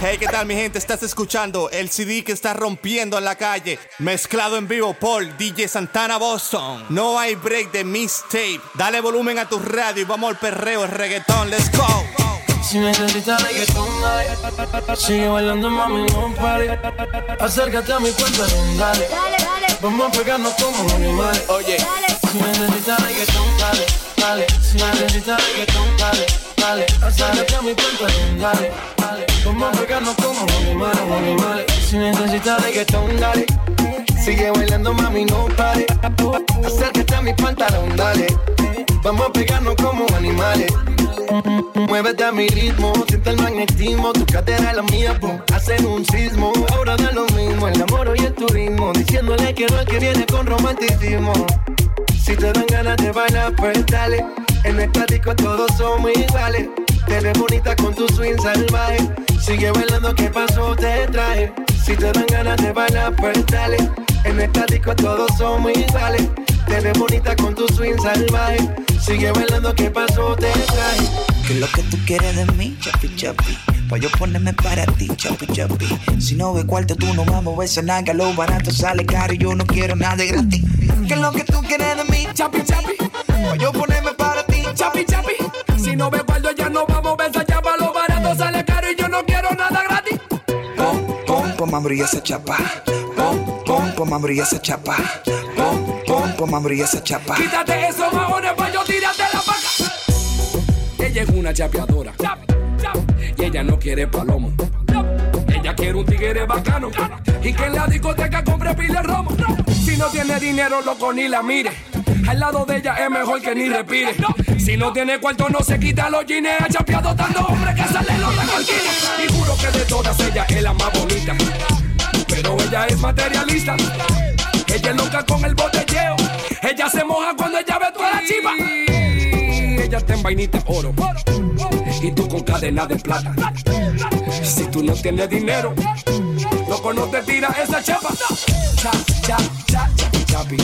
Hey, ¿qué tal mi gente? Estás escuchando el CD que está rompiendo en la calle, mezclado en vivo por DJ Santana Boston. No hay break de mixtape. Dale volumen a tu radio y vamos al perreo, el reggaetón. Let's go. Si necesitas reggaetón, dale. Sigue bailando, mami, no pare. Acércate a mi cuenta, dale. Vamos a pegarnos como animales. Oye, Si necesitas reggaetón, dale, dale. Si necesitas reggaetón, dale, dale. Acércate a mi cuenta, dale, dale. Vamos a pegarnos como animales, animales. Si necesitas reggaetón, dale. Sigue bailando, mami, no pare. Acércate a mi pantalón, dale. Vamos a pegarnos como animales. Muévete a mi ritmo, siente el magnetismo, tu cadera es la mía, pum, hacen un sismo. Ahora da lo mismo, el amor y el turismo, diciéndole que no es que viene con romanticismo. Si te dan ganas de bailar, pues dale. En el disco todos somos iguales. Te ves bonita con tu swing salvaje. Sigue bailando, ¿qué pasó? Te traje. Si te dan ganas de bailar, pues dale. En el disco todos somos iguales. Te ves bonita con tu swing salvaje. Sigue bailando, ¿qué pasó? Te traje. ¿Qué es lo que tú quieres de mí, chapi chapi? Pa' yo ponerme para ti, chapi chapi. Si no ve cuarto, tú no vamos a ver esa nanga. Lo barato sale caro y yo no quiero nada gratis. ¿Qué es lo que tú quieres de mí, chapi chapi? Pa' yo ponerme para ti, chapi chapi. Si no me guardo ya no vamos a ver esa chapa, lo barato sale caro y yo no quiero nada gratis. Pom, pom, pom, esa chapa. Pom, pom, pom, esa chapa. Pom, pom, pom, mambría esa chapa. Quítate esos maones pa' yo vaca. Es una chapeadora. Y ella no quiere palomo. Ella quiere un tigre bacano. Y que en la discoteca compre pile romo. Si no tiene dinero, loco, ni la mire. Al lado de ella es mejor que ni respire. Si no tiene cuarto, no se quita los jeans. Ha chapeado tanto hombre que sale los recortines. Y juro que de todas ella es la más bonita. Pero ella es materialista. Ella es loca con el botelleo. Ella se moja cuando ella ve toda la chiva. Ella está en vainita oro. Y tú con cadena de plata. Si tú no tienes dinero, loco no te tira esa chapa. Cha, cha, cha, chapi, chapi.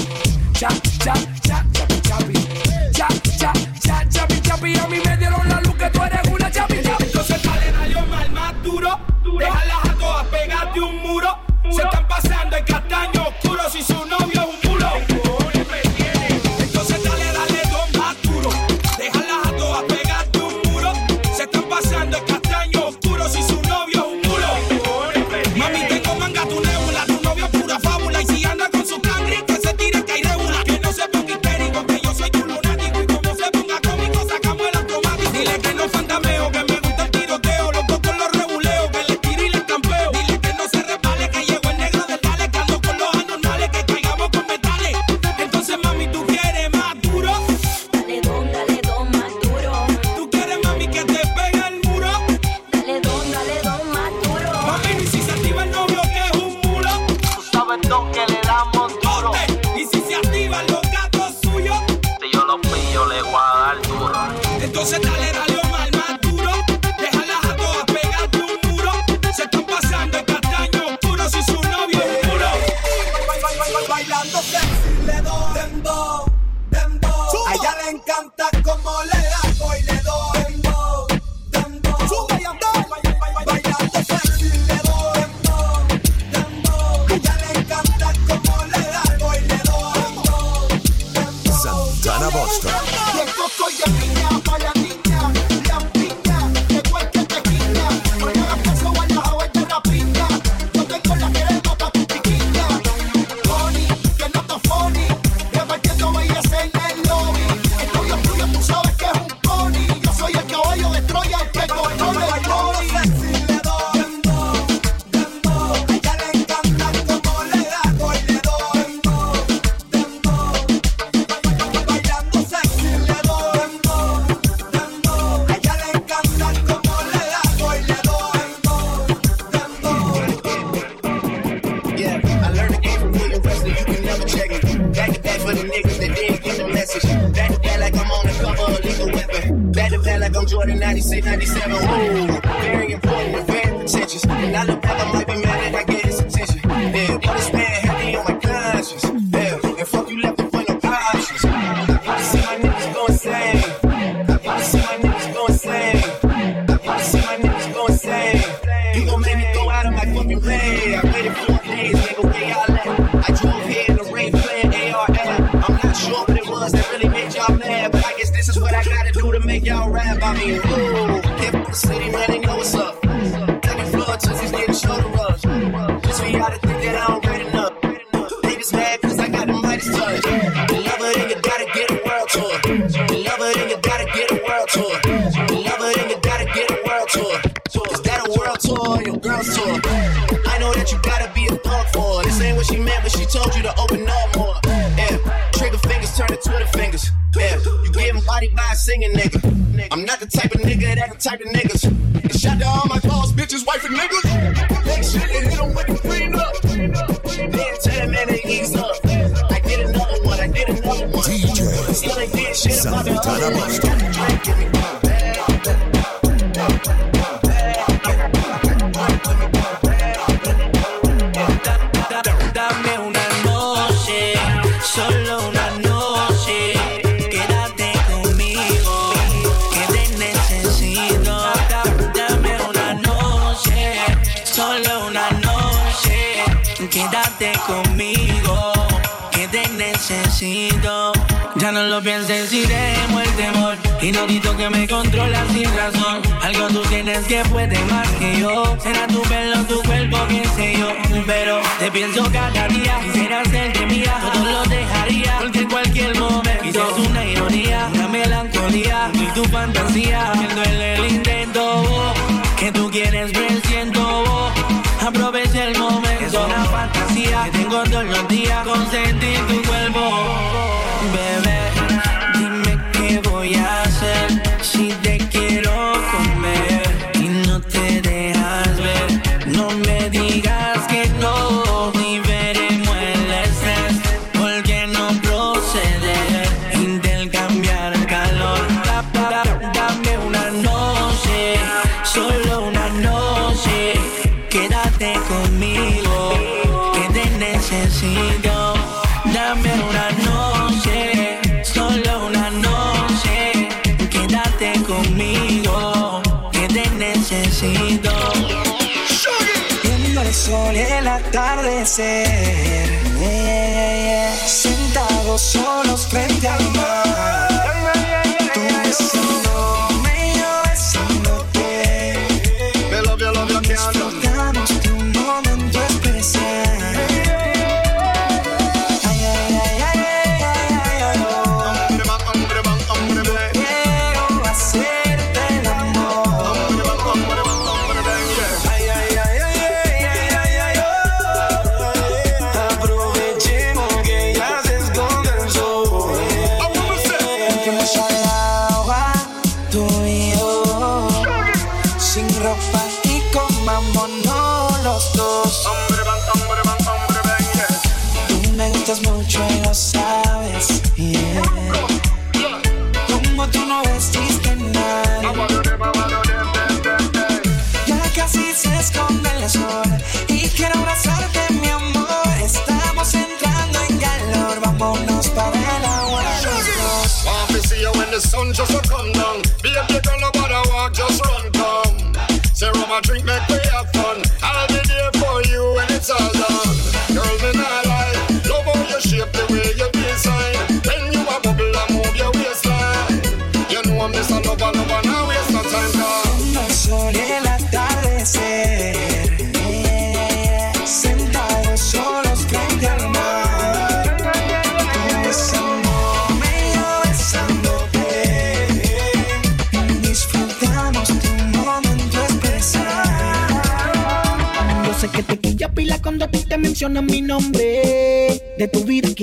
Cha, cha, cha, chapi, chapi. Cha, cha, cha, chapi, chapi. A mí me I the city, man, they know what's up. Floor, shoulder rubs. To think that I don't rate enough. Mad cause I got the Midas touch. Then you gotta get a world tour. You love her, then you gotta get a world tour. Then you gotta get a world tour. A world tour your girl's tour? I know that you gotta be a for. This ain't what she meant, but she told you to open up more. Yeah, trigger fingers turn to Twitter fingers. Yeah, you getting bodied by a singing nigga. I'm not the type of nigga that the type of niggas. And shout to all my boss, bitches, wife, and niggas. Make shit and hit 'em with the clean up. Then tell them man, they ease up. I did another one, I did another one. DJ Still ain't did shit about the other one. Pienses y dejemos el temor. Y no grito que me controla sin razón. Algo tú tienes que puede más que yo. Será tu pelo, tu cuerpo, qué sé yo. Pero te pienso cada día. Quisiera hacerte mía. Todo lo dejaría. Porque en cualquier momento. es una ironía, una melancolía. Y tu fantasía. Me duele el intento. oh, Que tú quieres ver, siento. oh. Aprovecha el momento. Es una fantasía que tengo todos los días. Consentir tu sol y el atardecer, yeah, yeah, sentados solos frente al mar.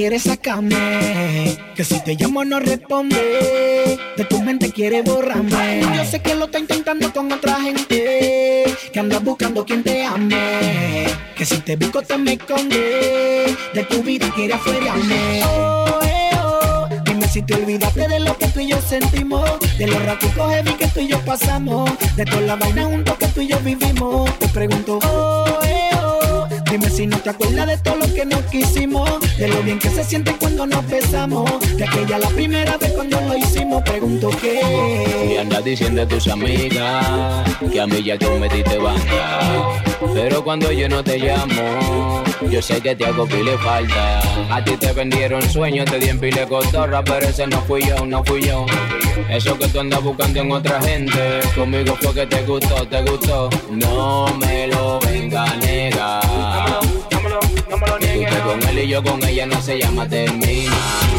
Quieres sacarme. Que si te llamo no responde. De tu mente quiere borrarme. Yo sé que lo está intentando con otra gente. Que anda buscando quien te ame. Que si te busco te me esconde. De tu vida quiere afuerearme. Oh, eh, oh. Dime si te olvidaste de lo que tú y yo sentimos. De los raticos heavy que tú y yo pasamos. De todas las vainas juntos que tú y yo vivimos. Te pregunto, oh, eh, oh. Dime si no te acuerdas de todo lo que nos quisimos. De lo bien que se siente cuando nos besamos. De aquella la primera vez cuando lo hicimos. Pregunto Y qué. andas diciendo a tus amigas que a mí ya tú me diste banda. Pero cuando yo no te llamo, Yo sé que te hago pile falta. A ti te vendieron sueños, te di en pile cotorra, pero ese no fui yo, no fui yo. Eso que tú andas buscando en otra gente, conmigo fue que te gustó, te gustó. No me lo venga a negar. Tú con él y yo con ella no se llama termina.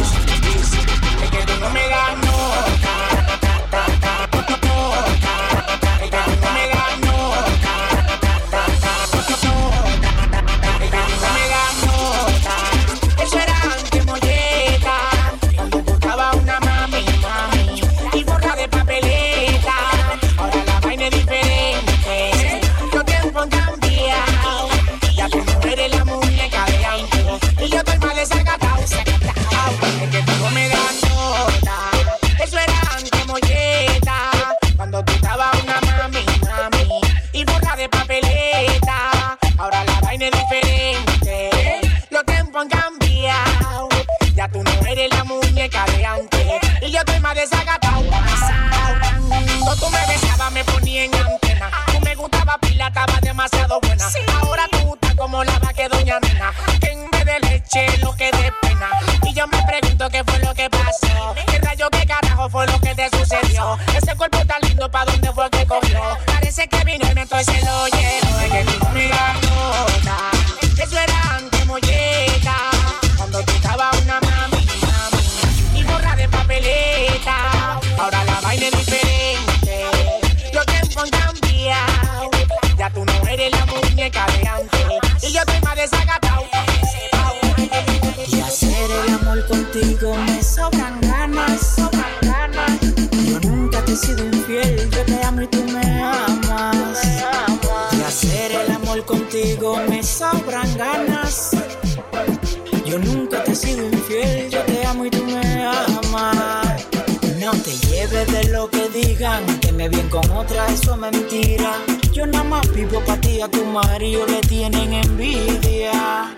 Bien con otra, eso es mentira. Yo nada más vivo para ti, a tu marido le tienen envidia.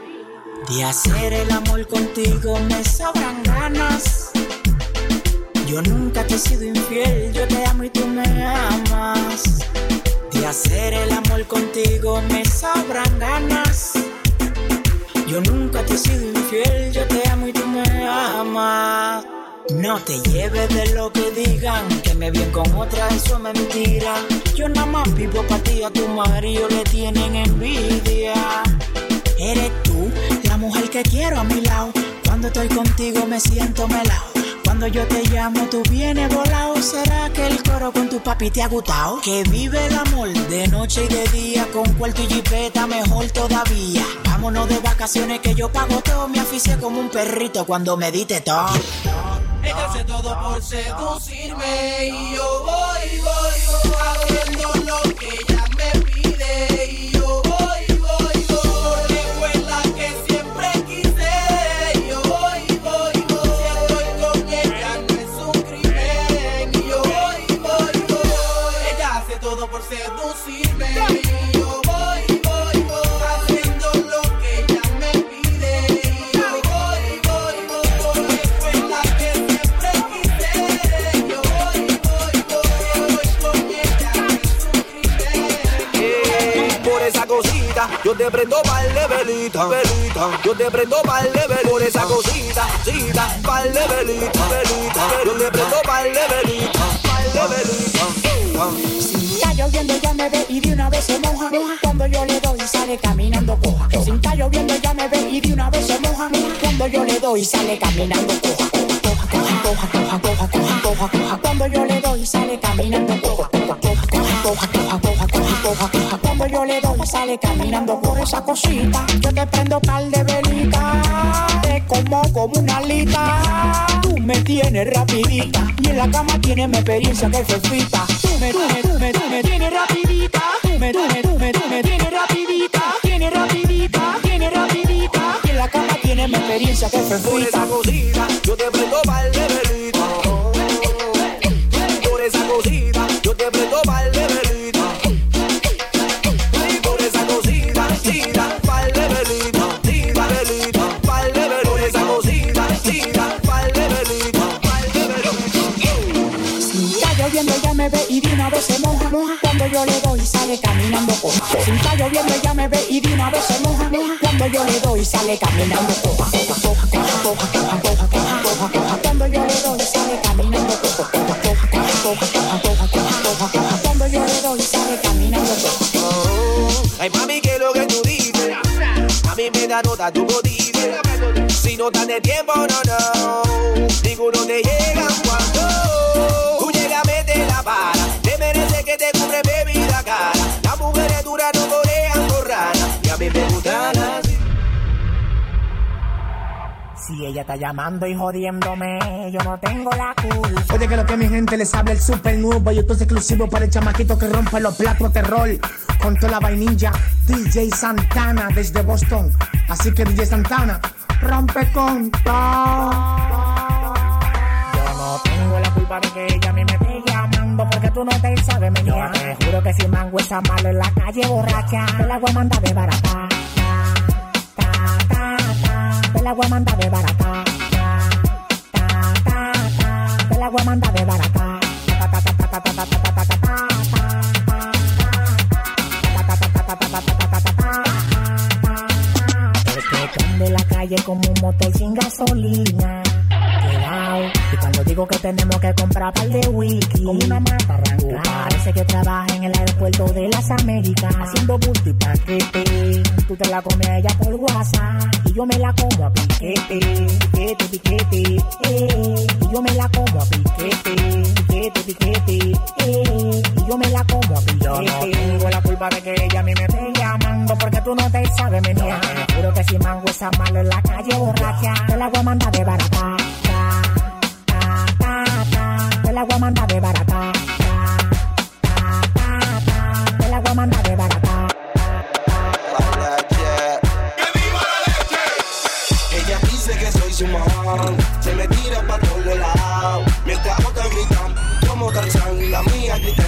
De hacer el amor contigo me sobran ganas. Yo nunca te he sido infiel, yo te amo y tú me amas. De hacer el amor contigo me sobran ganas. Yo nunca te he sido infiel, yo te amo y tú me amas. No te lleves de lo que digan, que me bien con otra, eso es mentira. Yo nada más vivo para ti, a tu marido le tienen envidia. Eres tú, la mujer que quiero a mi lado. Cuando estoy contigo me siento melao. Cuando yo te llamo, tú vienes volado. ¿Será que el coro con tu papi te ha gustado? Que vive el amor de noche y de día. Con cuarto y jipeta, mejor todavía. Vámonos de vacaciones que yo pago todo. Me aficié como un perrito cuando me diste todo. Ella hace todo por seducirme y yo voy, voy, voy haciendo lo que ella te prendo pa'l de velita, velita. Yo te prendo pa'l de velita. Por esa cosita, cita, pa'l de velita, velita. Yo te prendo pa'l de velita, pa'l de velita. Si está lloviendo ya me ve y de una vez se moja. Cuando yo le doy sale caminando coja. Si está lloviendo ya me ve y de una vez se moja. Cuando yo le doy sale caminando coja, coja, coja, coja, coja, coja, coja. Cuando yo le doy sale caminando coja. Coja, coja, coja, coja, coja, coja, sale caminando por esa cosita. Yo te prendo pal de velita. Te como como una alita. Tú me tienes rapidita. Y en la cama tienes mi experiencia que fefita. Tú me, tú me, tú me, tú me tienes rapidita. Tú me, tú me, tú me, tú me tienes rapidita. Tienes rapidita, tienes rapidita. Y en la cama tienes mi experiencia que Por fefita. cosita, yo te prendo pa'l de velita. sale caminando coja. Si está lloviendo ella me ve y de una vez se moja. Cuando yo le doy sale caminando coja. Cuando yo le doy sale caminando coja. Cuando yo le doy sale caminando coja. Ay mami que lo que tú dices, a mí me da nota tu motivo. Si no tan de tiempo no no, ninguno te llega. Ella está llamando y jodiéndome, yo no tengo la culpa. Oye que lo que mi gente les habla el super nuevo y esto es exclusivo para el chamaquito que rompe los platos de rol con toda la vainilla DJ Santana desde Boston así que DJ Santana rompe con todo Yo no tengo la culpa de que ella a mí me llamando porque tú no te sabes menear. Te juro que si mango esa malo en la calle borracha, te la voy a mandar de barata el agua manda de barata. El agua manda de barata. Desde la calle como un motor sin gasolina y cuando digo que tenemos que comprar par de wiki, como una mata arrancada. Parece que trabaja en el aeropuerto de las Américas, haciendo bulto y paquete. Tú te la comes a ella por WhatsApp, y yo me la como a piquete, piquete, piquete, eh. Y yo me la como a piquete, piquete, piquete, eh. Y yo me la como a piquete. Yo no tengo la culpa de que ella a mí me esté llamando, porque tú no te sabes menear. Juro que si mango esa malo en la calle borracha, te la voy a mandar de barata el guamanda de barata. El agua manda de barata. ¡Que viva la leche! Ella dice que soy su mamá, se me tira pa' todos lados, mientras otras gritan como Tarzán, la mía grita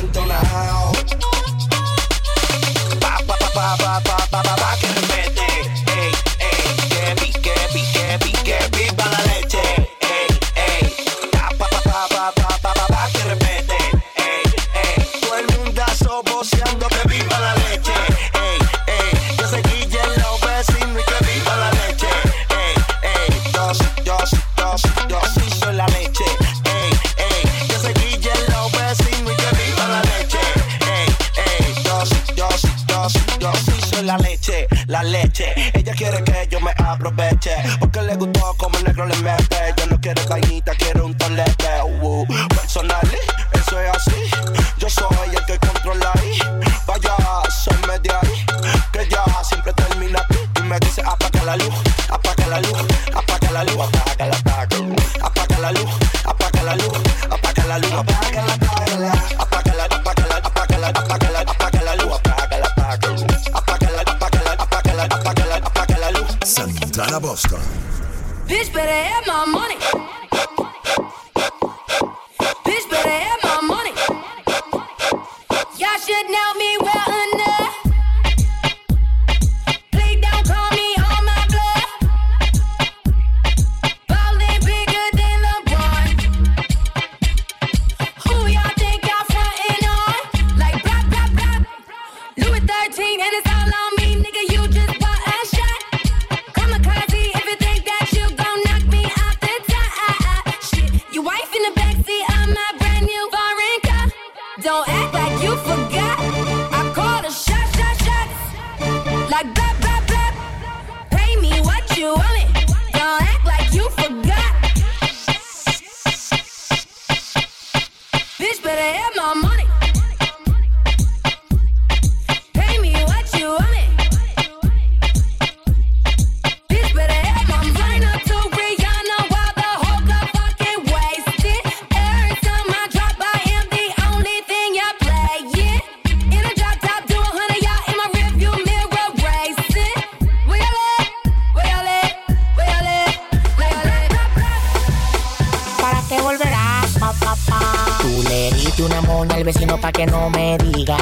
diste una moña al vecino pa' que no me diga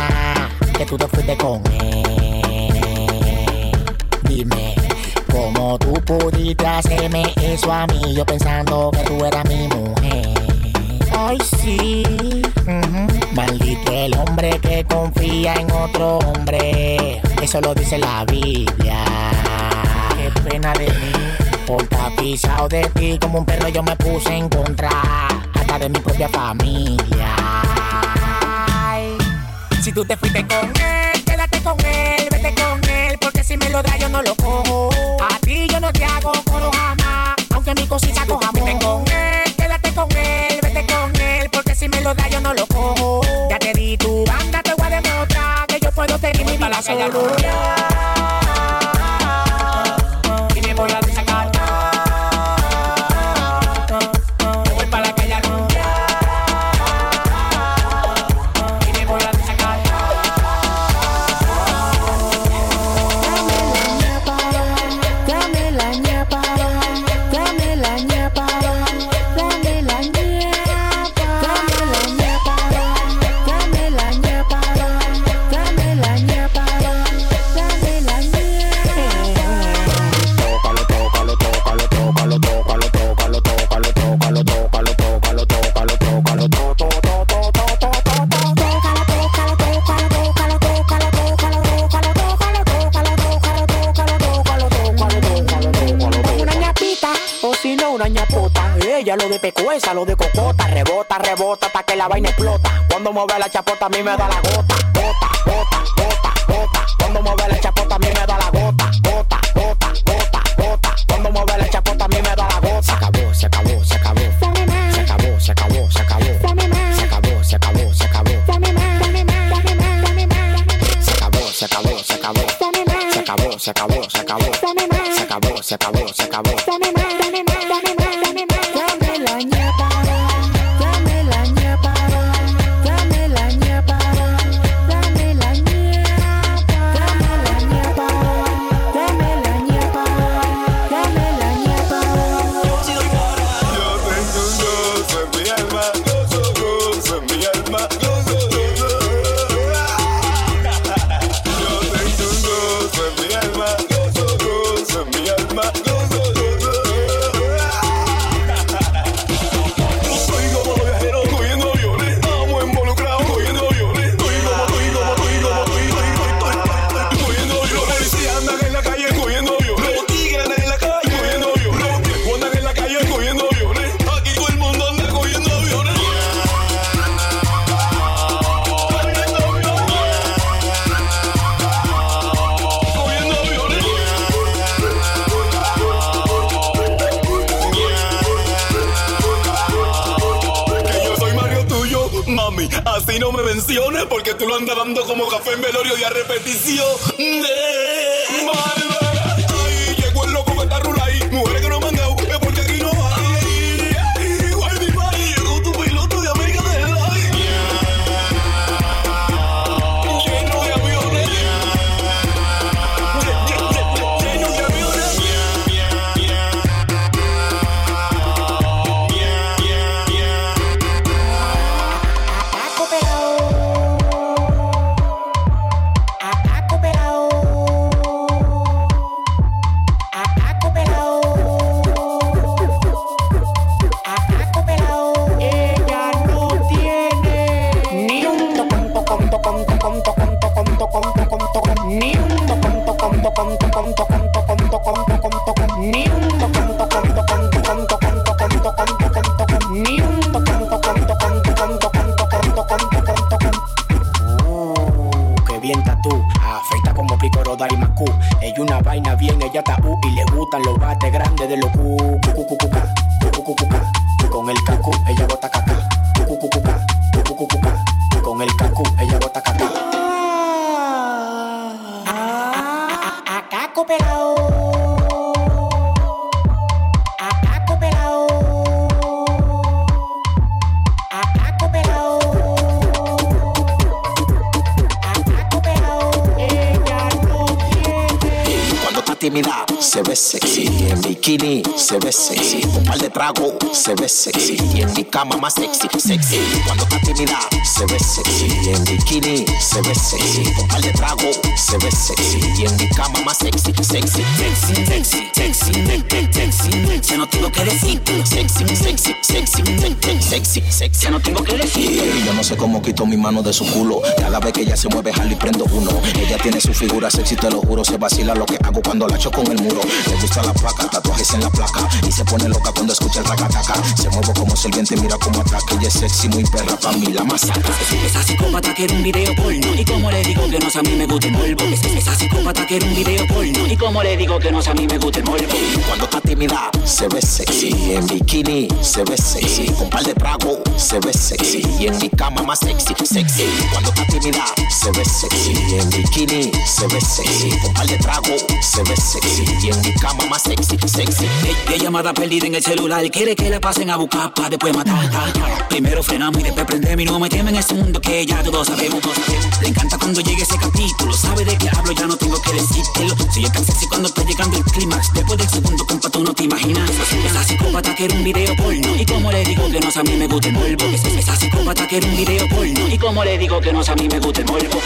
que tú te fuiste con él. Dime, ¿cómo tú pudiste hacerme eso a mí? Yo pensando que tú eras mi mujer. Ay, sí. Ujú. Maldito el hombre que confía en otro hombre. Eso lo dice la Biblia. pena de mí. Por tapizado de ti, como un perro yo me puse en contra. Hasta de mi propia familia. Tú te fuiste con él, quédate con él, vete con él, porque si me lo da yo no lo cojo. A ti yo no te hago coro jamás, aunque mi cosita coja Vete con él, quédate con él, vete con él, porque si me lo da yo no lo cojo. Ya te di tu banda, te voy a demostrar que yo puedo tener mi vida Lo de pecuesa, lo de cocota. Rebota, rebota, hasta que la vaina explota. Cuando mueve la chapota, a mí me da la gota. Gota, gota, gota, gota. Cuando mueve la chapota, a mí me da la gota. Gota, gota, gota, gota. Cuando mueve la chapota, a mí me da la gota. Se acabó, se acabó, se acabó. Se acabó, se acabó, se acabó. Se acabó, se acabó, se acabó. Se acabó, se acabó, se acabó. Se acabó, se acabó, se acabó. Se acabó, se acabó, se acabó. Sexy. Un par de trago, se ve sexy. Y en mi cama, más sexy, sexy. Cuando está tímida, se ve sexy. Y en bikini, se ve sexy. Un par de trago, se ve sexy. Y en mi cama, más sexy, sexy. Sexy, sexy, sexy, sexy. Ya no tengo que decir. Sexy, sexy, sexy, sexy, sexy. Ya no tengo que decir. Y yo no sé cómo quito mi mano de su culo. Cada vez que ella se mueve, Harley prendo uno. Ella tiene su figura sexy, te lo juro. Se vacila lo que hago cuando la cacho con el muro. Le gusta la placa, tatuajes en la placa. Y se pone loca cuando escucha el taca Se mueve como serpiente, mira como ataque. Ella es sexy, muy perra, pa' mí la masacra. Esa psicópata quiere un video porno. Y como le digo que no a mí me gusta el polvo. Esa psicópata quiere un video porno. Y como le digo que no a mí me gusta el polvo. Cuando está tímida, se ve sexy. En bikini, se ve sexy. Con par de trago, se ve sexy. Y en mi cama más sexy, sexy. Cuando está tímida, se ve sexy. En bikini, se ve sexy. Con par de trago, se ve sexy. Y en mi cama más sexy, sexy. Ella llamada perdida en el celular. Quiere que la pasen a buscar para después matar. Primero frenamos y después prendemos y no metemos en ese mundo que ya todos sabemos. Le encanta cuando llegue ese capítulo. Sabe de qué hablo, ya no tengo que decírtelo. Es tan sexy cuando está llegando el clímax. Después del segundo compa, tú no te imaginas. Esa psicópata quiere un video porno. Y como le digo que no a mí me gusta el polvo. Esa psicópata quiere un video porno. Y como le digo que no a mí me gusta el polvo.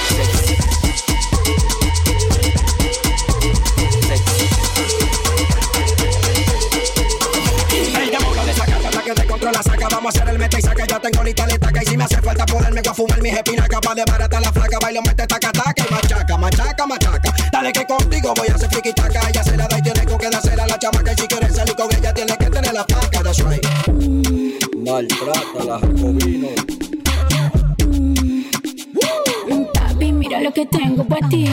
La saca, vamos a hacer el meta y saca. Yo tengo lista de taca y si me hace falta poderme voy a fumar mis espinas capaz de barata la flaca. Bailo, mete taca, taca y machaca, machaca, machaca. Dale que contigo voy a hacer friki taca. Ella se la da y tiene con que dársela a la chamaca. Y si quieres salir con ella, tiene que tener la placa, that's right. Maltrata la Jacobino. Papi, mira lo que tengo para ti.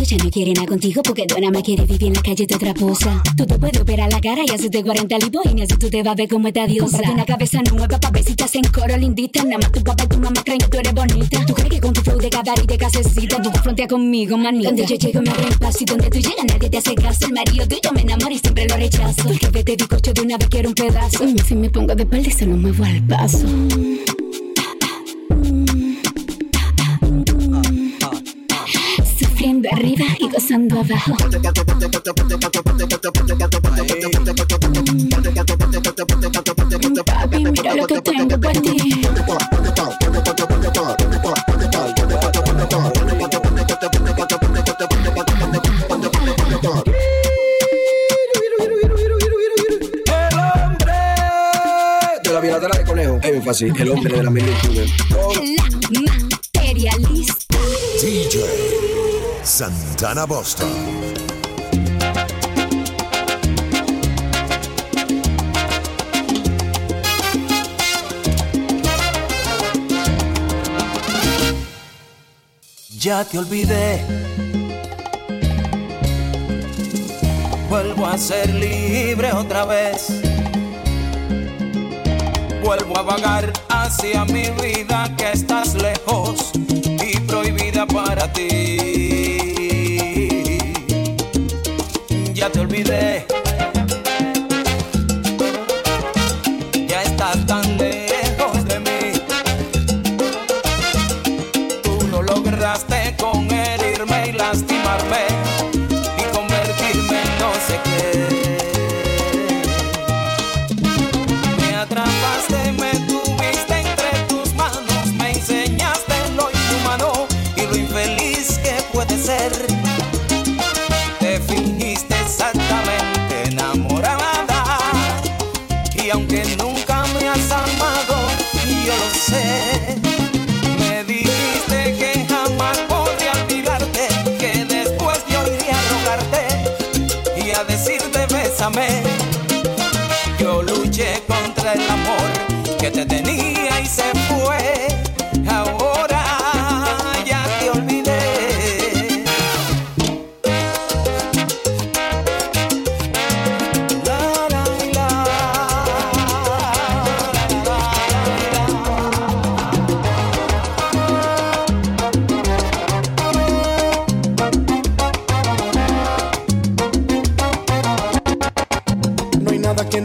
Y ella no quiere nada contigo porque Dona me quiere vivir en la calle de otra posa. Tú te puedes operar la cara y hacerte 40 lipoínas y tú te vas a ver como esta diosa. Comprate una cabeza nueva pa' ver si te hacen coro lindita. Nada más tu papá y tu mamá creen que tú eres bonita. Tú crees que con tu flow de gadar y de casecita tú te fronteas conmigo, manita. Donde yo llego me abren paso y donde tú llegas nadie te hace caso. El marido tuyo me enamora y siempre lo rechazo. Porque vete bizcocho de una vez quiero un pedazo. Mm, Si me pongo de espalda se lo muevo al paso. Sufriendo arriba y gozando abajo. Papi, mira lo que tengo para ti. El hombre de la viradera de Santana Boston. Ya te olvidé. Vuelvo a ser libre otra vez. Vuelvo a vagar hacia mi vida que estás lejos y prohibida para ti.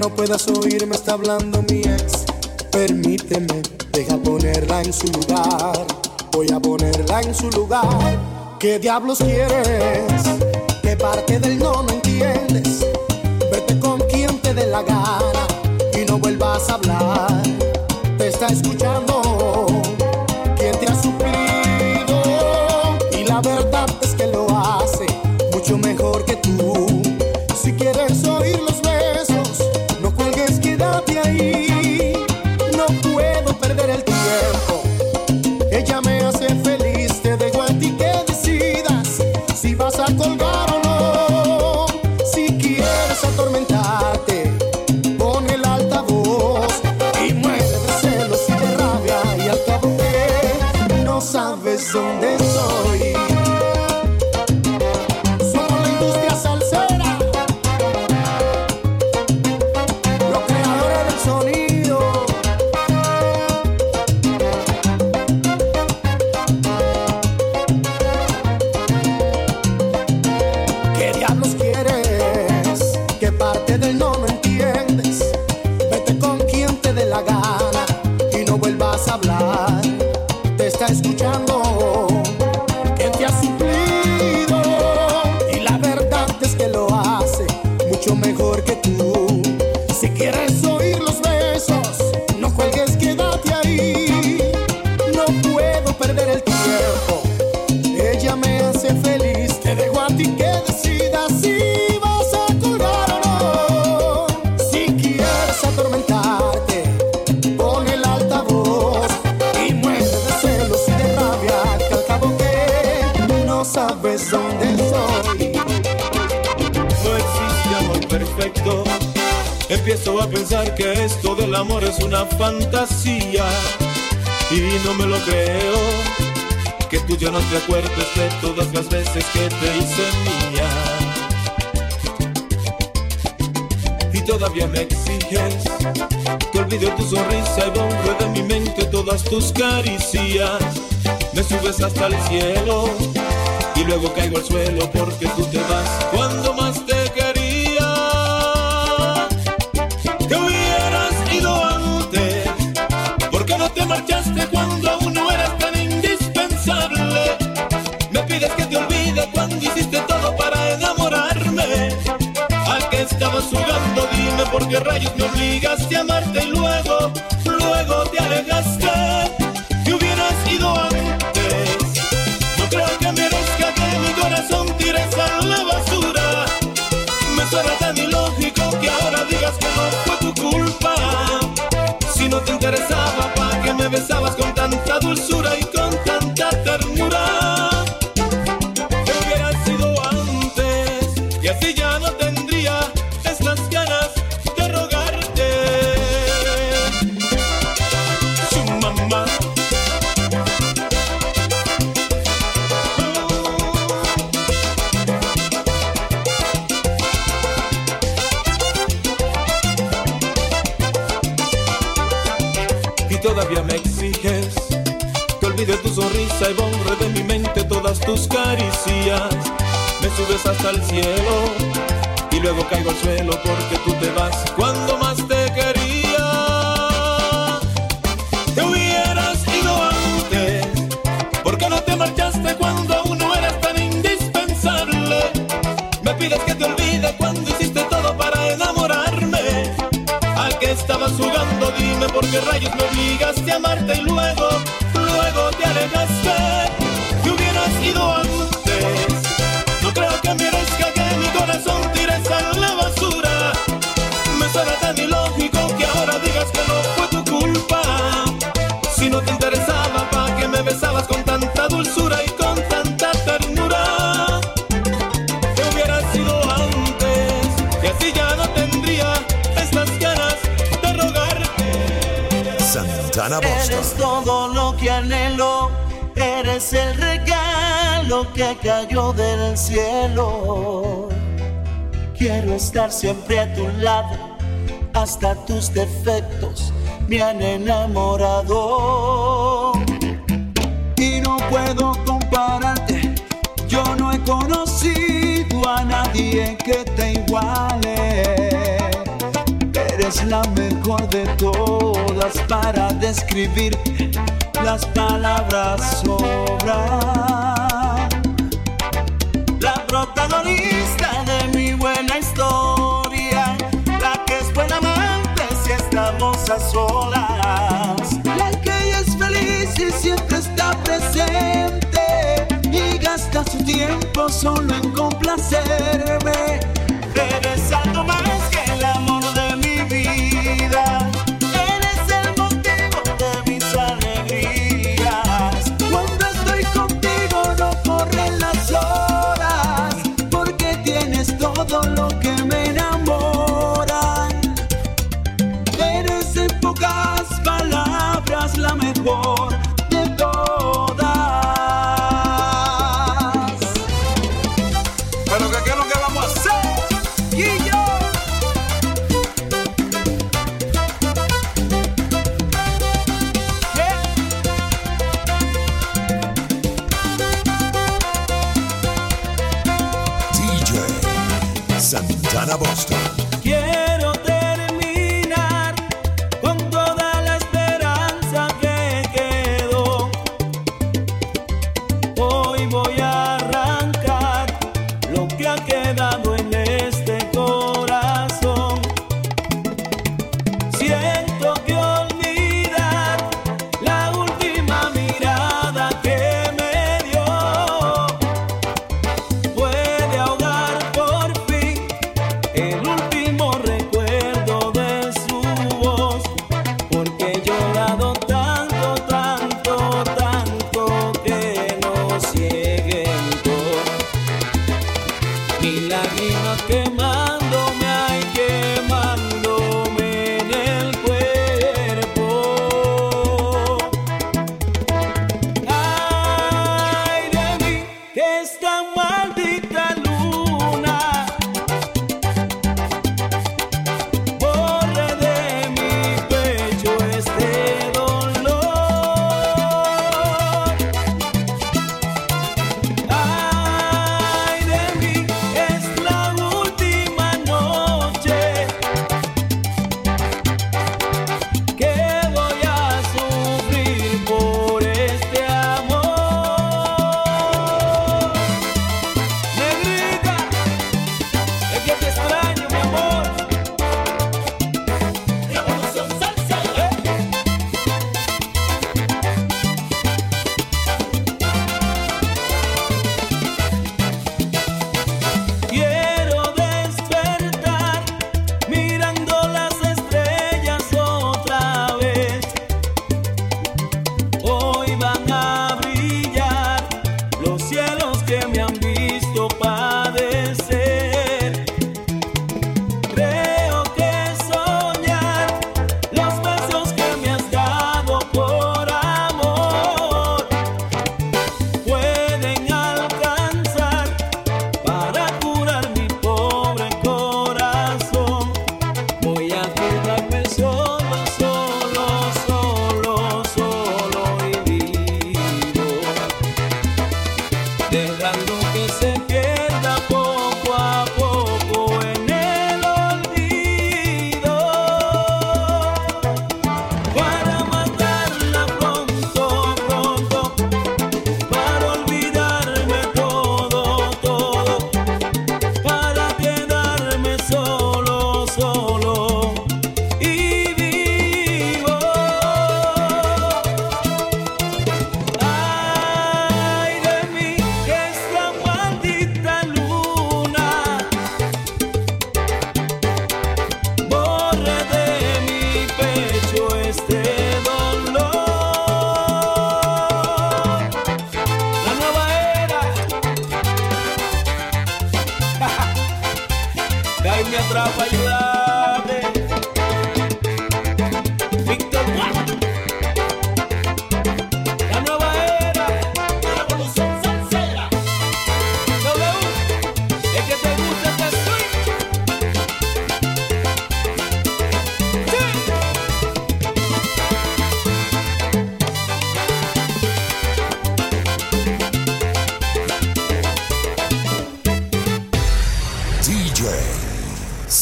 no puedas oír, me está hablando mi ex. Permíteme, deja ponerla en su lugar. Voy a ponerla en su lugar. ¿Qué diablos quieres? ¿Qué parte del no no entiendes? Vete con quien te dé la gana y no vuelvas a hablar. Te está escuchando quien te ha sufrido y la verdad es que lo hace mucho mejor que tú. y luego caigo al suelo porque tú te vas cuando más te quería. Que hubieras ido antes, porque no te marchaste cuando aún no eras tan indispensable. Me pides que te olvide cuando hiciste todo para enamorarme. ¿A qué estabas jugando? Dime por qué rayos me obligaste a amarte besaba, pa' que me besabas con tanta dulzura y luego caigo al suelo porque tú siempre a tu lado, hasta tus defectos me han enamorado. Y no puedo compararte, yo no he conocido a nadie que te iguale. Eres la mejor de todas para describir las palabras sobran. La protagonista. las. La que es feliz y siempre está presente y gasta su tiempo solo en complacerme. Regresando más que el amor.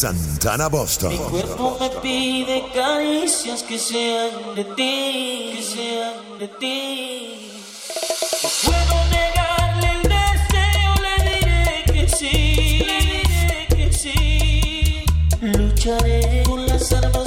Santana Boston. Mi cuerpo me pide caricias que sean de ti, que sean de ti. Puedo negarle el deseo, le diré que sí, le diré que sí. Lucharé con las armas.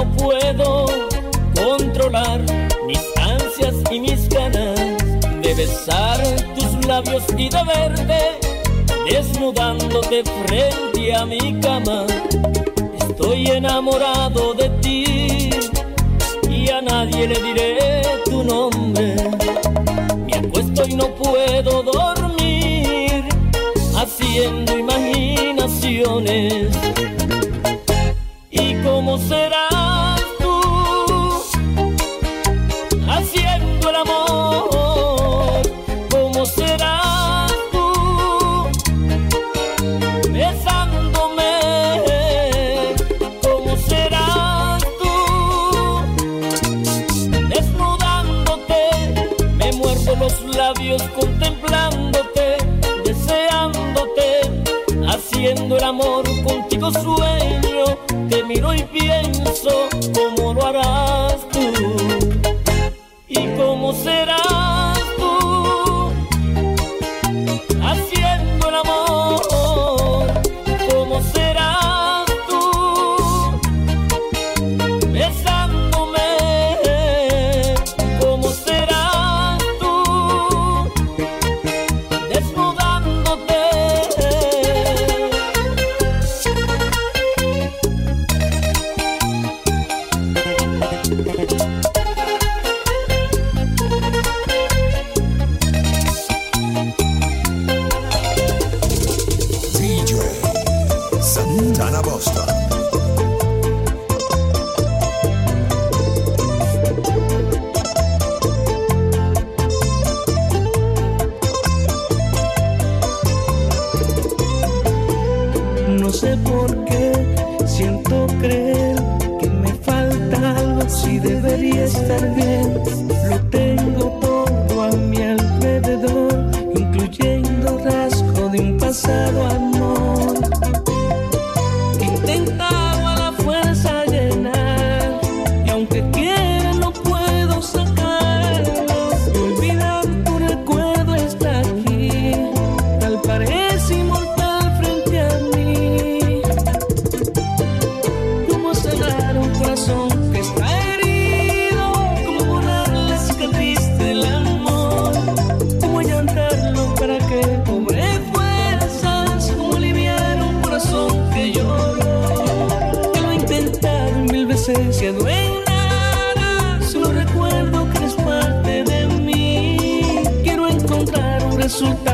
no puedo controlar mis ansias y mis ganas de besar tus labios y de verte desnudándote frente a mi cama. Estoy enamorado de ti y a nadie le diré tu nombre. Me acuesto y no puedo dormir haciendo imaginaciones. ¿Y cómo será? sueño, te miro y pienso cómo lo hará. resulta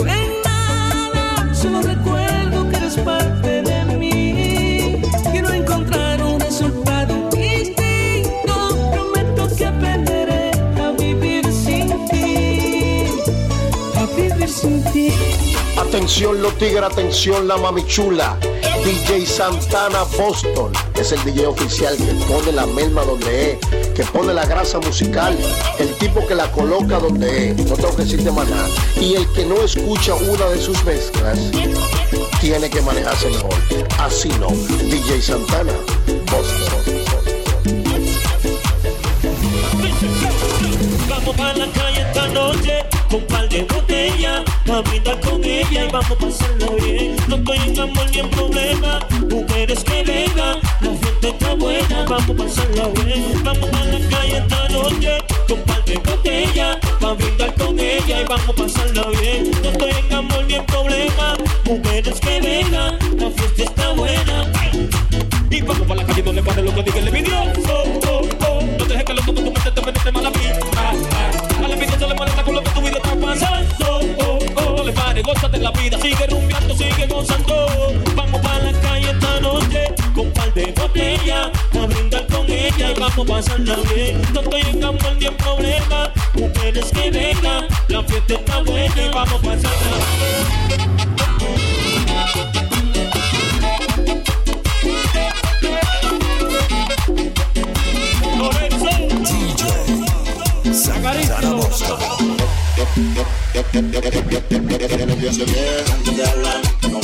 en nada, solo recuerdo que eres parte de mí. Quiero encontrar un resultado distinto, prometo que aprenderé a vivir sin ti, a vivir sin ti. Atención los tigres, atención la mamichula. DJ Santana Boston es el DJ oficial que pone la melma donde es, que pone la grasa musical, el tipo que la coloca donde es, no tengo que decirte más nada. Y el que no escucha una de sus mezclas, tiene que manejarse mejor. Así no, DJ Santana, Boston. Vamos para la calle esta noche con par de botella, a brindar con ella y vamos a pasarlo bien. No estoy en amor ni en problema, mujeres que vengan, la gente está buena, vamos a pasarlo bien. Vamos para la calle esta noche con par de botellas, pa' brindar con ella y vamos a pasarla bien. No tenga amor ni en problema, mujeres que vengan, la fiesta está buena. Y vamos para la calle, no le pare lo que diga el video. Oh, oh, oh. No dejes que los ojos tu mente te penetren mala vida. A la vida se le molesta con lo que tu vida está pasando. Oh, oh, oh. No le pare, gózate la vida, sigue rumbeando, sigue gozando. Ella y vamos a pasarla bien. En amor ni en problema. Mujeres que vengan, la fiesta está buena y vamos a pasarla bien. Que no piense bien antes de hablar, no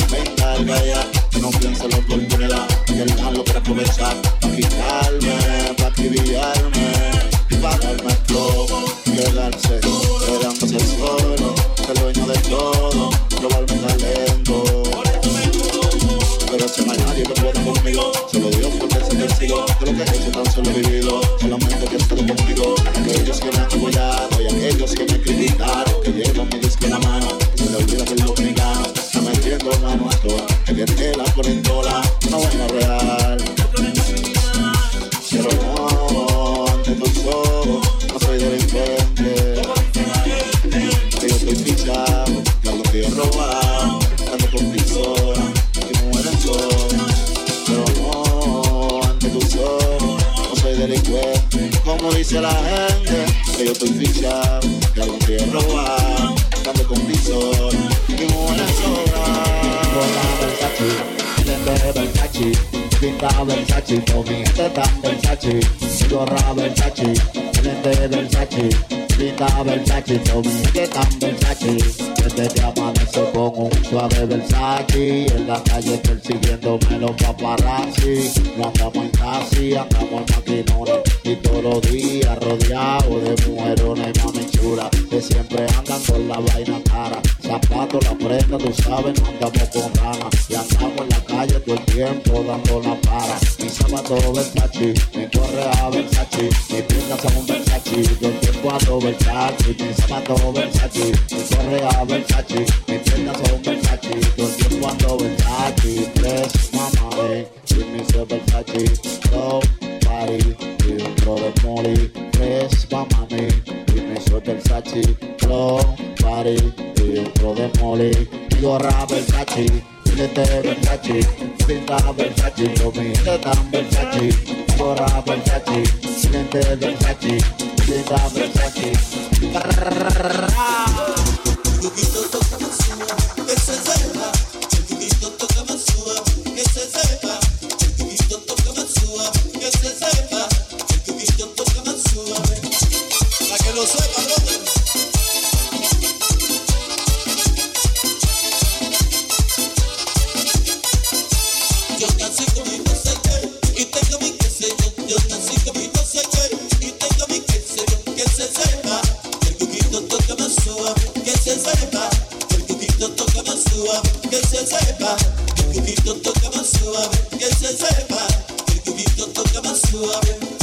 ya, que no piense la oportunidad, que el mal lo quiere aprovechar, para quitarme, para acribillarme, yo estoy fichado, que algo que he robado, ando con pistola, y mueren Versace, Versace, pinta Versace, con mi gente está Versace, gorra Versace, lente Versace, pinta Versace, mi gente está Versace, desde que amanecer con un suave Versace, en la calle persiguiéndome los paparazzi, no andamos en taxi, andamos en maquinones, y todos los días rodeado de mujerones mami chula, que siempre andan con la vaina cara, zapatos, la prenda, tú sabes, no andamos con ganas, y andamos en la calle todo el tiempo dando la para. Mi zapato Versace, mi correa Versace, mi piernas son un Versace, todo el tiempo ando Versace, mi zapato Versace, mi correa Versace, mi piernas son Versace, todo el tiempo ando Versace, tres mamá, eh, y mi soy Versace, no party, y un tro de molly, tres mamá, eh, y mi soy Versace, no party, y un tro de molly, mi gorra Versace, lente Versace, pinta Versace, lo mi teta Versace, gorra Versace, lente Versace, pinta Versace. Luquito toca suave, que se sepa. El cuquito toca más suave, que se sepa. El cuquito toca más suave, que se sepa. El cuquito toca más suave.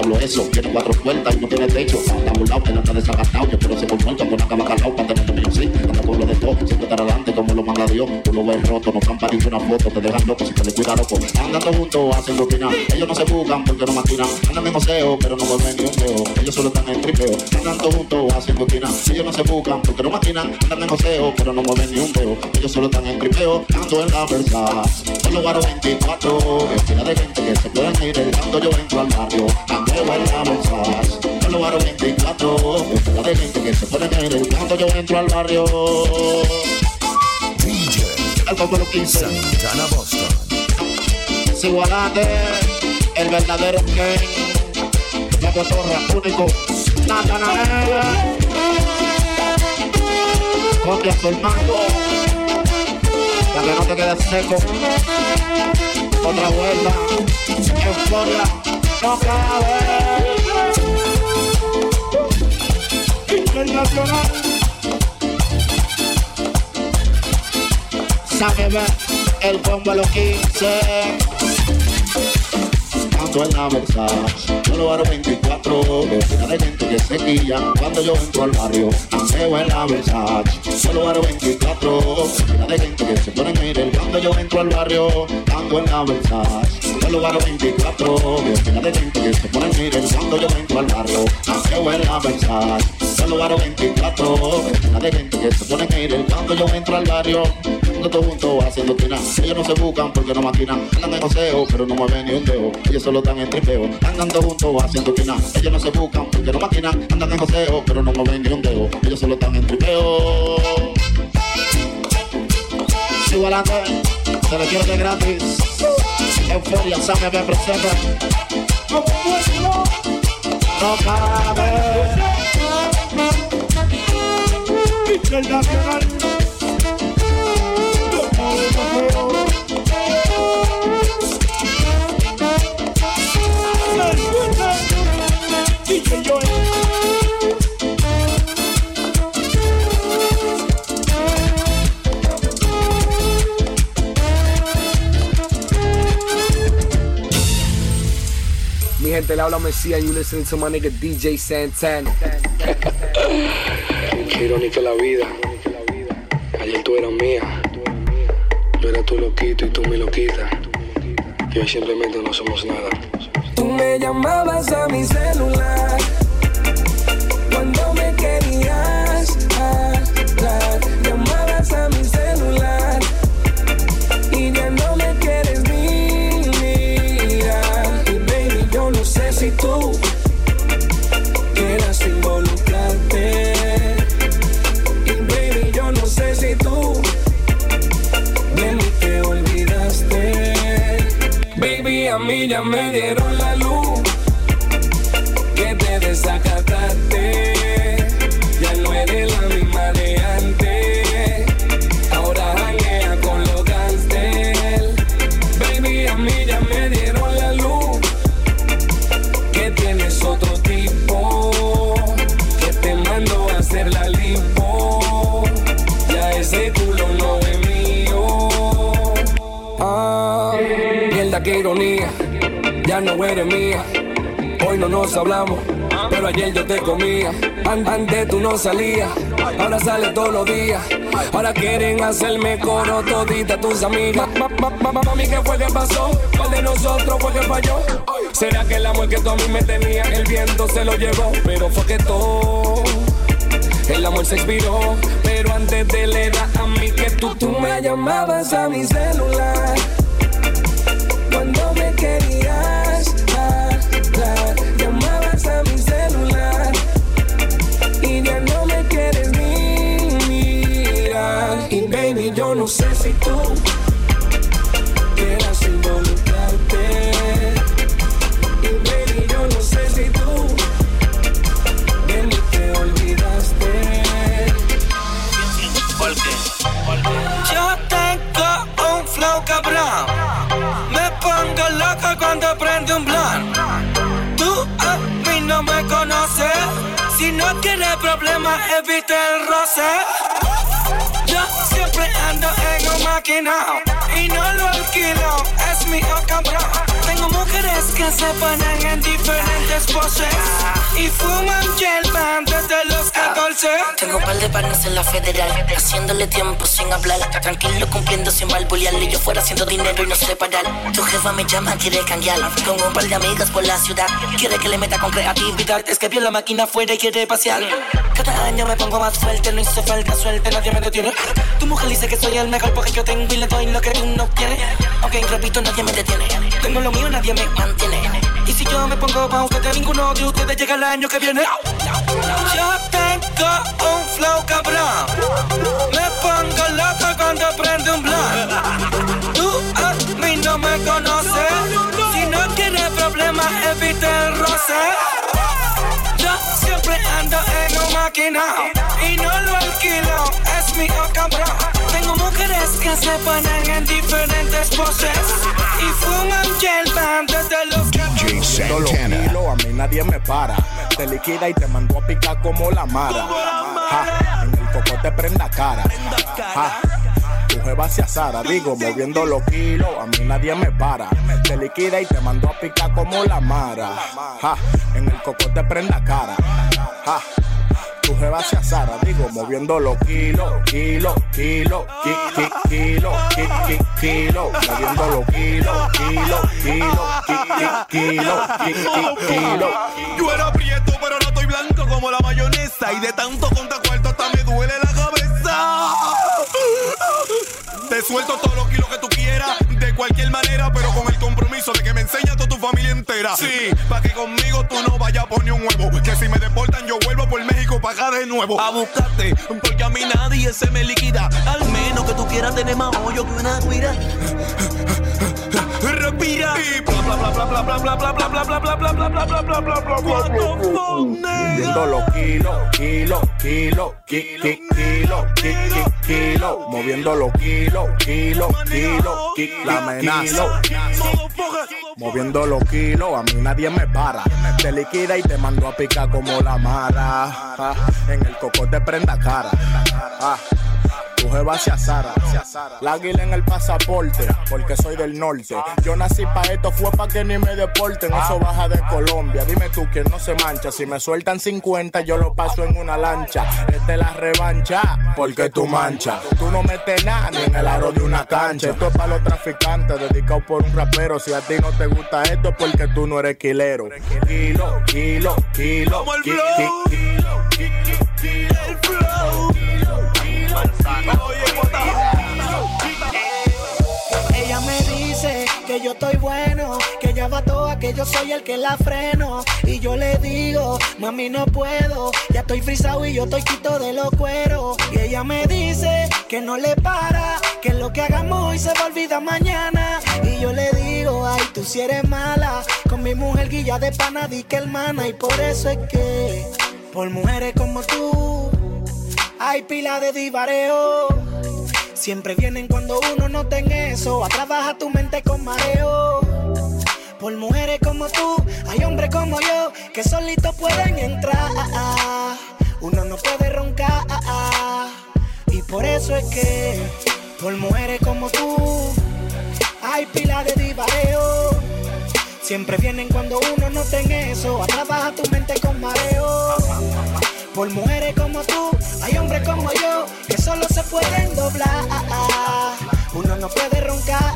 Diablo es eso? Tiene cuatro puertas y no tiene techo. Está burlado, él anda desagastado. Yo quiero ser por muerto con una cama calado para tener mío, sí. Anda con lo de todo, siempre estar adelante como lo manda Dios. Tú lo ves roto, no campa ninguna foto, te dejan loco si te le cuida loco. Andando juntos, haciendo fina. Ellos no se buscan porque no maquinan. Andan en joseo, pero no mueven ni un dedo. Ellos solo están en tripeo. Andando juntos, haciendo fina. Ellos no se buscan porque no maquinan. Andan en joseo, pero no mueven ni un dedo. Ellos solo están en tripeo. Ando en la Versace. Con los baros 24, fila de gente que se pueden ir cuando yo entro al barrio. La. Con los baros 24, fila de gente que se pueden ir cuando yo entro al barrio. Combo lo quise. Santana Boston. El verdadero Ken. La cotorra, único. Natanael. Copia. Para que no te quedes seco. Otra vuelta. Euforia. No cabe. Internacional. Ver el combo lo quise. Ando en la Versace, yo lo hago 24 De fila de gente que se quilla cuando yo entro al barrio Ando en la Versace, yo lo hago 24 De fila de gente que se pone a mirar cuando yo entro al barrio Ando en la lo hago 24 De fila de gente que se pone a mirar cuando yo entro al barrio. Ando en la yo lo hago 24 De fila de gente que se pone a mirar cuando yo entro al barrio. Todos juntos haciendo tina Ellos no se buscan porque no maquinan. Andan en joseo pero no mueven ni un dedo. Ellos solo están en tripeo. Andan todos juntos haciendo tina Ellos no se buscan porque no maquinan. Andan en joseo pero no mueven ni un dedo. Ellos solo están en tripeo Se le quiere de gratis. Euforia, Sammy me presenta. No cabe. Internacional gente, le habla Mesías y you listen to my nigga DJ Santana. Qué irónica la vida. Ayer tú eras mía. Yo era tu loquito y tú mi loquita. Y hoy simplemente no somos nada. Tú me llamabas a mi celular qué ironía. Ya no eres mía. Hoy no nos hablamos, pero ayer yo te comía. An- Antes tú no salías, ahora sales todos los días. Ahora quieren hacerme coro todita tus amigas. Ma- ma- ma- ma- Mami, ¿qué fue que pasó? ¿Cuál de nosotros fue que falló? ¿Será que el amor que tú a mí me tenía, el viento se lo llevó? Pero fue que todo el amor se expiró, pero antes de la edad a mí que tú, tú me llamabas a mi celular cuando Si no quiere problemas, evite el roce. Yo siempre ando en un maquinao y no lo alquilo, es mi cabrón. Tengo mujeres que se ponen en diferentes poses y fuman band desde los 14. Tengo un par de panes en la federal, haciéndole tiempo sin hablar. Tranquilo cumpliendo sin balbulearle. Yo fuera haciendo dinero y no sé parar. Tu jefa me llama, quiere cambiar. Con un par de amigas por la ciudad. Quiere que le meta con creatividad. Es que vio la máquina afuera y quiere pasear. Cada año me pongo más fuerte, no hizo falta suerte, nadie me detiene. Tu mujer dice que soy el mejor porque yo tengo y le doy lo que tú no quieres. Aunque repito, nadie me detiene. Tengo lo mío, nadie me mantiene. Y si yo me pongo pa' ustedes, ninguno de ustedes llega el año que viene. Yo tengo un flow cabrón. Me pongo loco cuando prende un blunt. Tú a mí no me conoces. Si no quieres problemas, evite el roce. Yo siempre ando en un máquina y no lo alquilo, es mi cabrón. Que se ponen en diferentes poses y fuman band desde los DJ Santana. a mí nadie me para. Te liquida y te mando a picar como la mara. Ja, en el coco te prenda cara. Ja, tu jeva se asara, digo, moviendo los kilos, a mí nadie me para. Te liquida y te mando a picar como la mara. Ja, en el coco te prenda cara. Ja, tu jeva se asara, digo, moviendo los kilos, kilo, kilo, ki, ki, kilo, ki, ki, kilo, moviendo los kilos, kilo, kilo, ki, ki, kilo, ki, ki, kilo. Yo era prieto, pero no estoy blanco como la mayonesa. Y de tanto contra cuarto hasta me duele la cabeza. Te suelto todos los kilos que tú quieras, de cualquier manera, pero con el compromiso de que me tu familia entera. Sí, para que conmigo tú no vayas por ni un huevo. Que si me deportan, yo vuelvo por México para acá de nuevo. A buscarte, porque a mí nadie se me liquida. Al menos que tú quieras tener más hoyo que una cuida. Respira y bla bla bla bla bla bla bla bla bla bla bla bla bla bla bla bla bla bla Moviendo los kilos, kilo, kilo, ki, ki, kilo, ki, ki, kilo. Moviendo los kilos, kilo, kilo, ki, la amenaza. Moviendo los kilos, a mí nadie me para. Te liquida y te mando a picar como la mara. Ah, En el coco te prenda cara. Ah, Tu jeva se asara. La águila en el pasaporte, porque soy del norte. Yo nací pa' esto, fue pa' que ni me deporten. Eso baja de Colombia. Dime tú quién no se mancha. Si me sueltan 50, yo lo paso en una lancha. Esta es la revancha, porque tú mancha. Tú no metes nada ni en el aro de una cancha. Esto es para los traficantes, dedicado por un rapero. Si a ti no te gusta esto, es porque tú no eres quilero. Kilo, kilo, kilo. Como el flow. ki- kilo, ki- ki- kilo. El flow. Ella me dice que yo estoy bueno, que ella va toda, que yo soy el que la freno. Y yo le digo, mami, no puedo, ya estoy frisado y yo estoy quito de los cueros. Y ella me dice que no le para, que lo que hagamos hoy se va a olvidar mañana. Y yo le digo, ay, tú si eres mala, con mi mujer guilla de pana, di que hermana. Y por eso es que, por mujeres como tú, hay pila de divareo. Siempre vienen cuando uno no tenga eso. A trabajar tu mente con mareo. Por mujeres como tú, hay hombres como yo que solitos pueden entrar. Uno no puede roncar. Y por eso es que, por mujeres como tú, hay pila de divareo. Siempre vienen cuando uno no tenga eso. A trabajar tu mente con mareo. Por mujeres como tú, hay hombres como yo que solo se pueden doblar. Uno no puede roncar.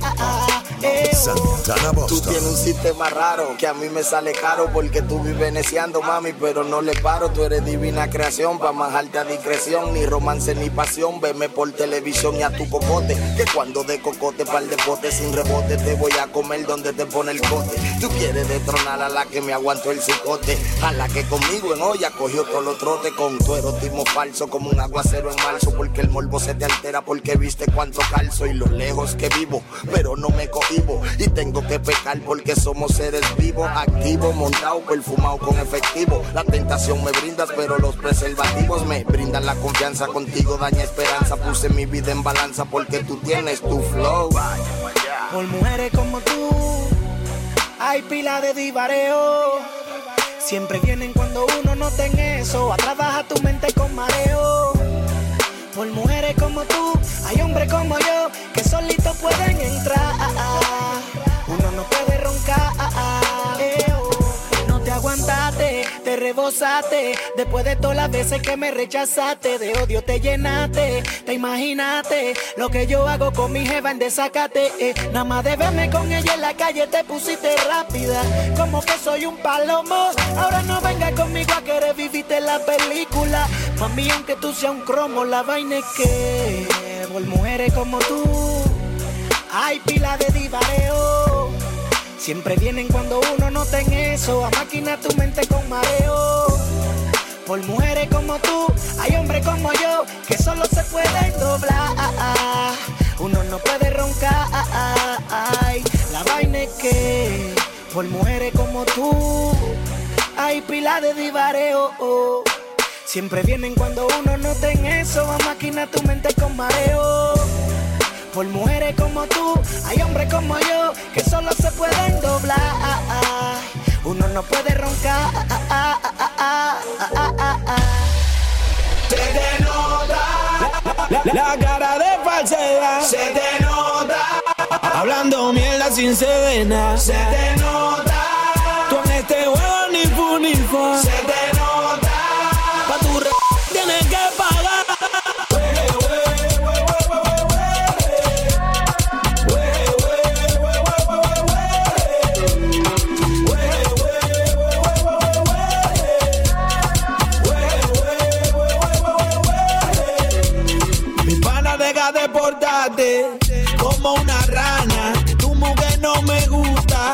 eh, oh. Tú tienes un sistema raro que a mí me sale caro porque tú vives neciando, mami, pero no le paro. Tú eres divina creación para manjarte a discreción. Ni romance ni pasión, veme por televisión y a tu cocote. Que cuando de cocote pa'l de pote sin rebote te voy a comer donde te pone el cote. Tú quieres destronar a la que me aguantó el cicote. A la que conmigo en olla cogió todos los trotes con tu erotismo falso como un aguacero en marzo. Porque el morbo se te altera porque viste cuánto calzo y lo lejos que vivo. Pero no me cohibo y tengo que pecar porque somos seres vivos, activos, montados, perfumados con efectivo. La tentación me brindas, pero los preservativos me brindan la confianza contigo, daña esperanza. Puse mi vida en balanza porque tú tienes tu flow. Por mujeres como tú, hay pila de divareo. Siempre vienen cuando uno no ten eso. A trabajar tu mente con mareo. Por mujeres como tú, hay hombres como yo que solitos pueden entrar. Uno no puede roncar. Rebosaste. Después de todas las veces que me rechazaste, de odio te llenaste. Te imaginaste lo que yo hago con mi jeva en desacate. eh. Nada más de verme con ella en la calle te pusiste rápida. Como que soy un palomo. Ahora no venga conmigo a querer vivirte la película. Mami, aunque tú seas un cromo, la vaina es que por mujeres como tú hay pila de divareo. Siempre vienen cuando uno no ten eso. A máquina tu mente con mareo. Por mujeres como tú, hay hombres como yo que solo se pueden doblar. Uno no puede roncar. La vaina es que por mujeres como tú, hay pila de divareo. Siempre vienen cuando uno no ten eso. A máquina tu mente con mareo. Por mujeres como tú, hay hombres como yo que solo no puede roncar. Se te nota la, cara de falsedad. Se te nota hablando mierda sin sedena. Se te nota como una rana. Tu mujer no me gusta,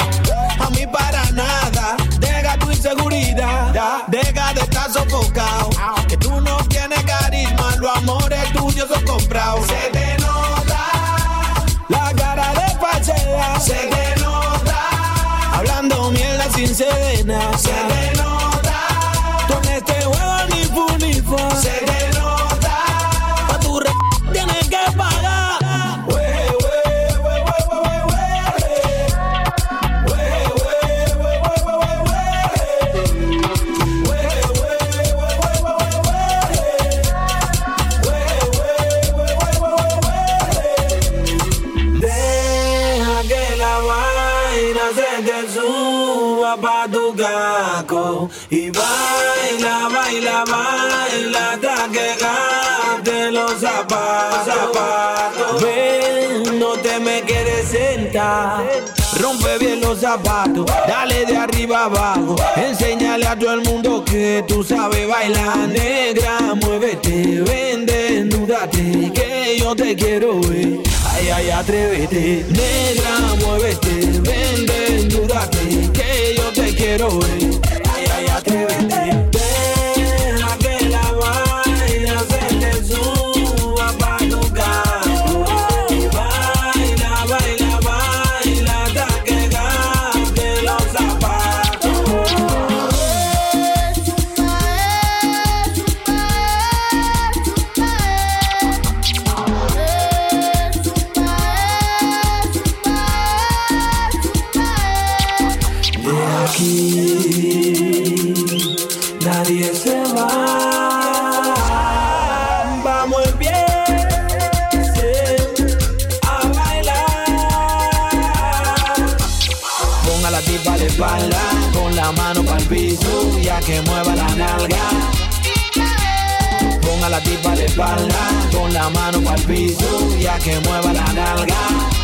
a mí para nada. Deja tu inseguridad, deja de estar sofocado. Que tú no tienes carisma, los amores tuyos son comprados. Se te nota la cara de falsedad. Se te nota hablando mierda sin sedena. Se te nota en este juego ni fu ni fa. Se dale de arriba abajo Enséñale a todo el mundo que tú sabes bailar Negra, muévete, ven, desnúdate Que yo te quiero ver. Ay, ay, atrévete Negra, muévete, ven, desnúdate Que yo te quiero ver. Ay, ay, atrévete nadie se va. Vamos en pie a bailar. Ponga la tipa de espalda con la mano para el piso ya que mueva la nalga. Ponga la tipa de espalda con la mano para el piso ya que mueva la nalga.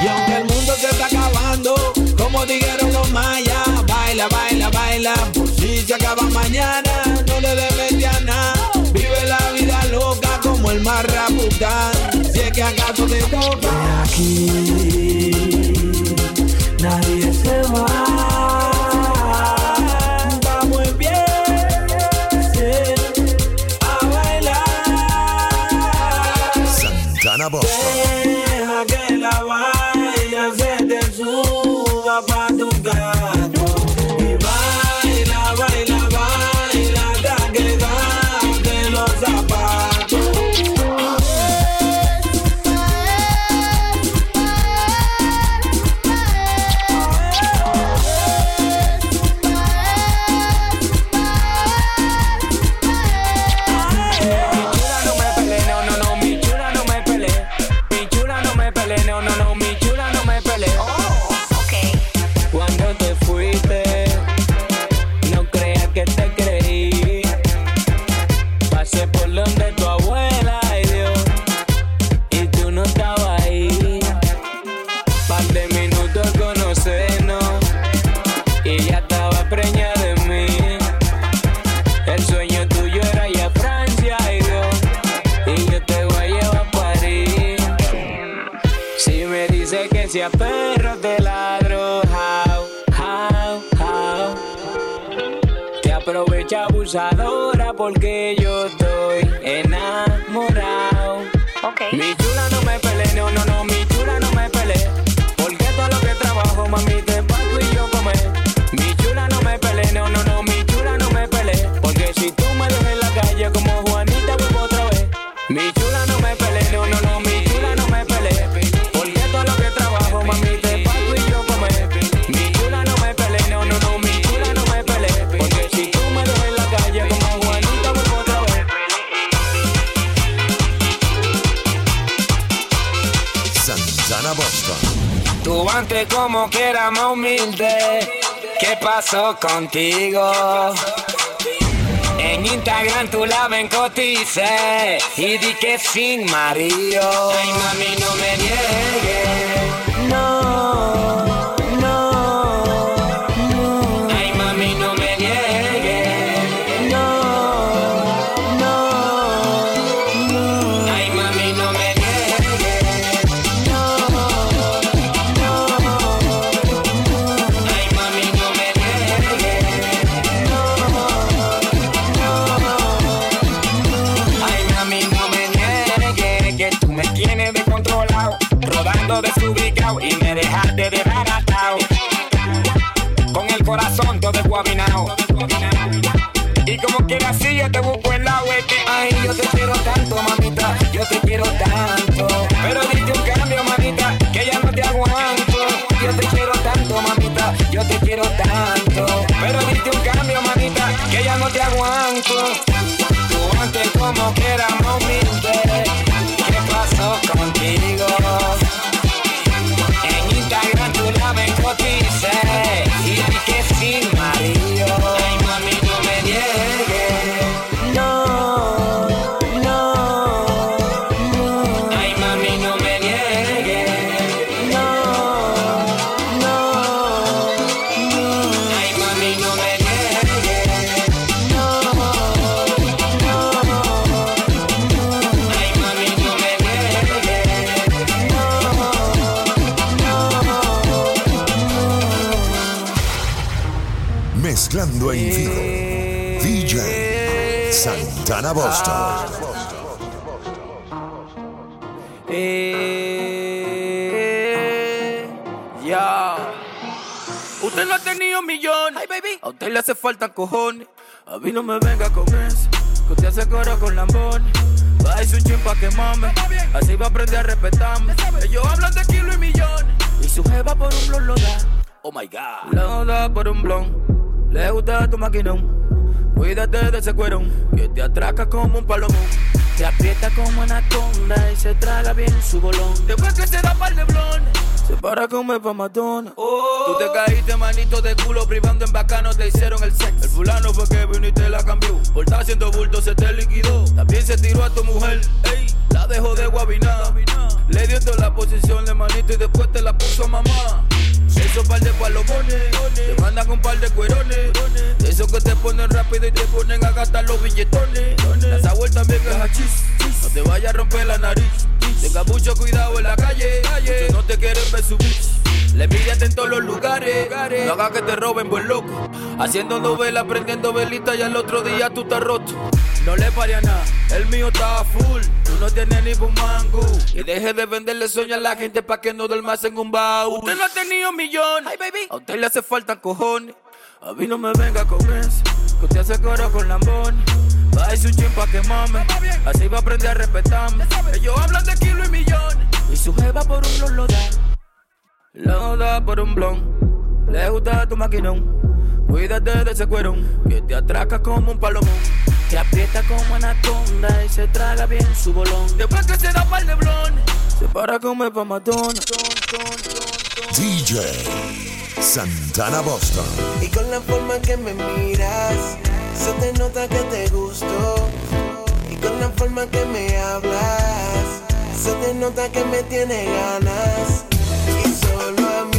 Y aunque el mundo se está acabando, como dijeron los mayas, baila, baila, baila, por si se acaba mañana, no le mente a nada. Vive la vida loca como el mar rapután, si es que acaso te toca. De aquí nadie se va. Vamos en pie a bailar. Santana Boston. Abusadora porque yo estoy enamorado. Mi chula no me pele, no, no, no, mi chula no me pele. Porque todo lo que trabajo, mami, te pago y yo comer. Mi chula no me pele, no, no, no, mi chula no me pele. Porque si tú me dejas en la calle como Juanita, vuelvo otra vez. Mi chula no me pele, no, no, no, Como que era más humilde. ¿Qué pasó contigo? En Instagram tú la ven cotice y di que sin marido. Ay mami no me niegues. Y como quiera así yo te busco lado es que ay yo te quiero tanto mamita, yo te quiero tanto. Usted le hace falta cojones. A mí no me venga con eso. Que usted hace coro con lambones. Va a un chin pa' que mame. Así va a aprender a respetarme. Ellos hablan de kilos y millones. Y su jeva por un blon lo da. Oh my god. Lo da por un blon. Le gusta tu maquinón. Cuídate de ese cuerón. Que te atraca como un palomón. Te aprieta como anaconda y se traga bien su bolón. Después que se da par de blones, se para a comer pa' matona. Tú te caíste manito de culo privando en bacano, te hicieron el sexo. El fulano fue que vino y te la cambió. Por estar haciendo bulto se te liquidó. También se tiró a tu mujer, ey, la dejó de guabiná. Le dio toda la posición de manito y después te la puso a mamá. Esos par de palomones, te mandan un par de cuerones. De esos que te ponen rápido y te ponen a gastar los billetones. La Saúl también es hachís, no te vayas a romper la nariz. Tenga mucho cuidado en la calle, muchos no te quieren ver subir. Le envidiate en todos los lugares, no hagas que te roben, buen loco. Haciendo novela, prendiendo velita y al otro día tú estás roto. No le pare a nada, el mío está full. Tú no tienes ni un mango. Y deje de venderle sueños a la gente pa' que no duermas en un baúl. Usted no ha tenido millones, a usted le hace falta cojones. A mí no me venga con eso, que usted hace coro con lambones. Va a un chin pa' que mame, así va a aprender a respetarme. Ellos hablan de kilos y millones, y su jeva por un blon lo da. Lo da por un blon, le gusta tu maquinón. Cuídate de ese cuerón, que te atraca como un palomón. Te aprieta como anaconda y se traga bien su bolón. Después que se da par de blones, se para a comer pa' matona. DJ Santana Boston. Y con la forma que me miras, se te nota que te gustó. Y con la forma que me hablas, se te nota que me tiene ganas. Y solo a mí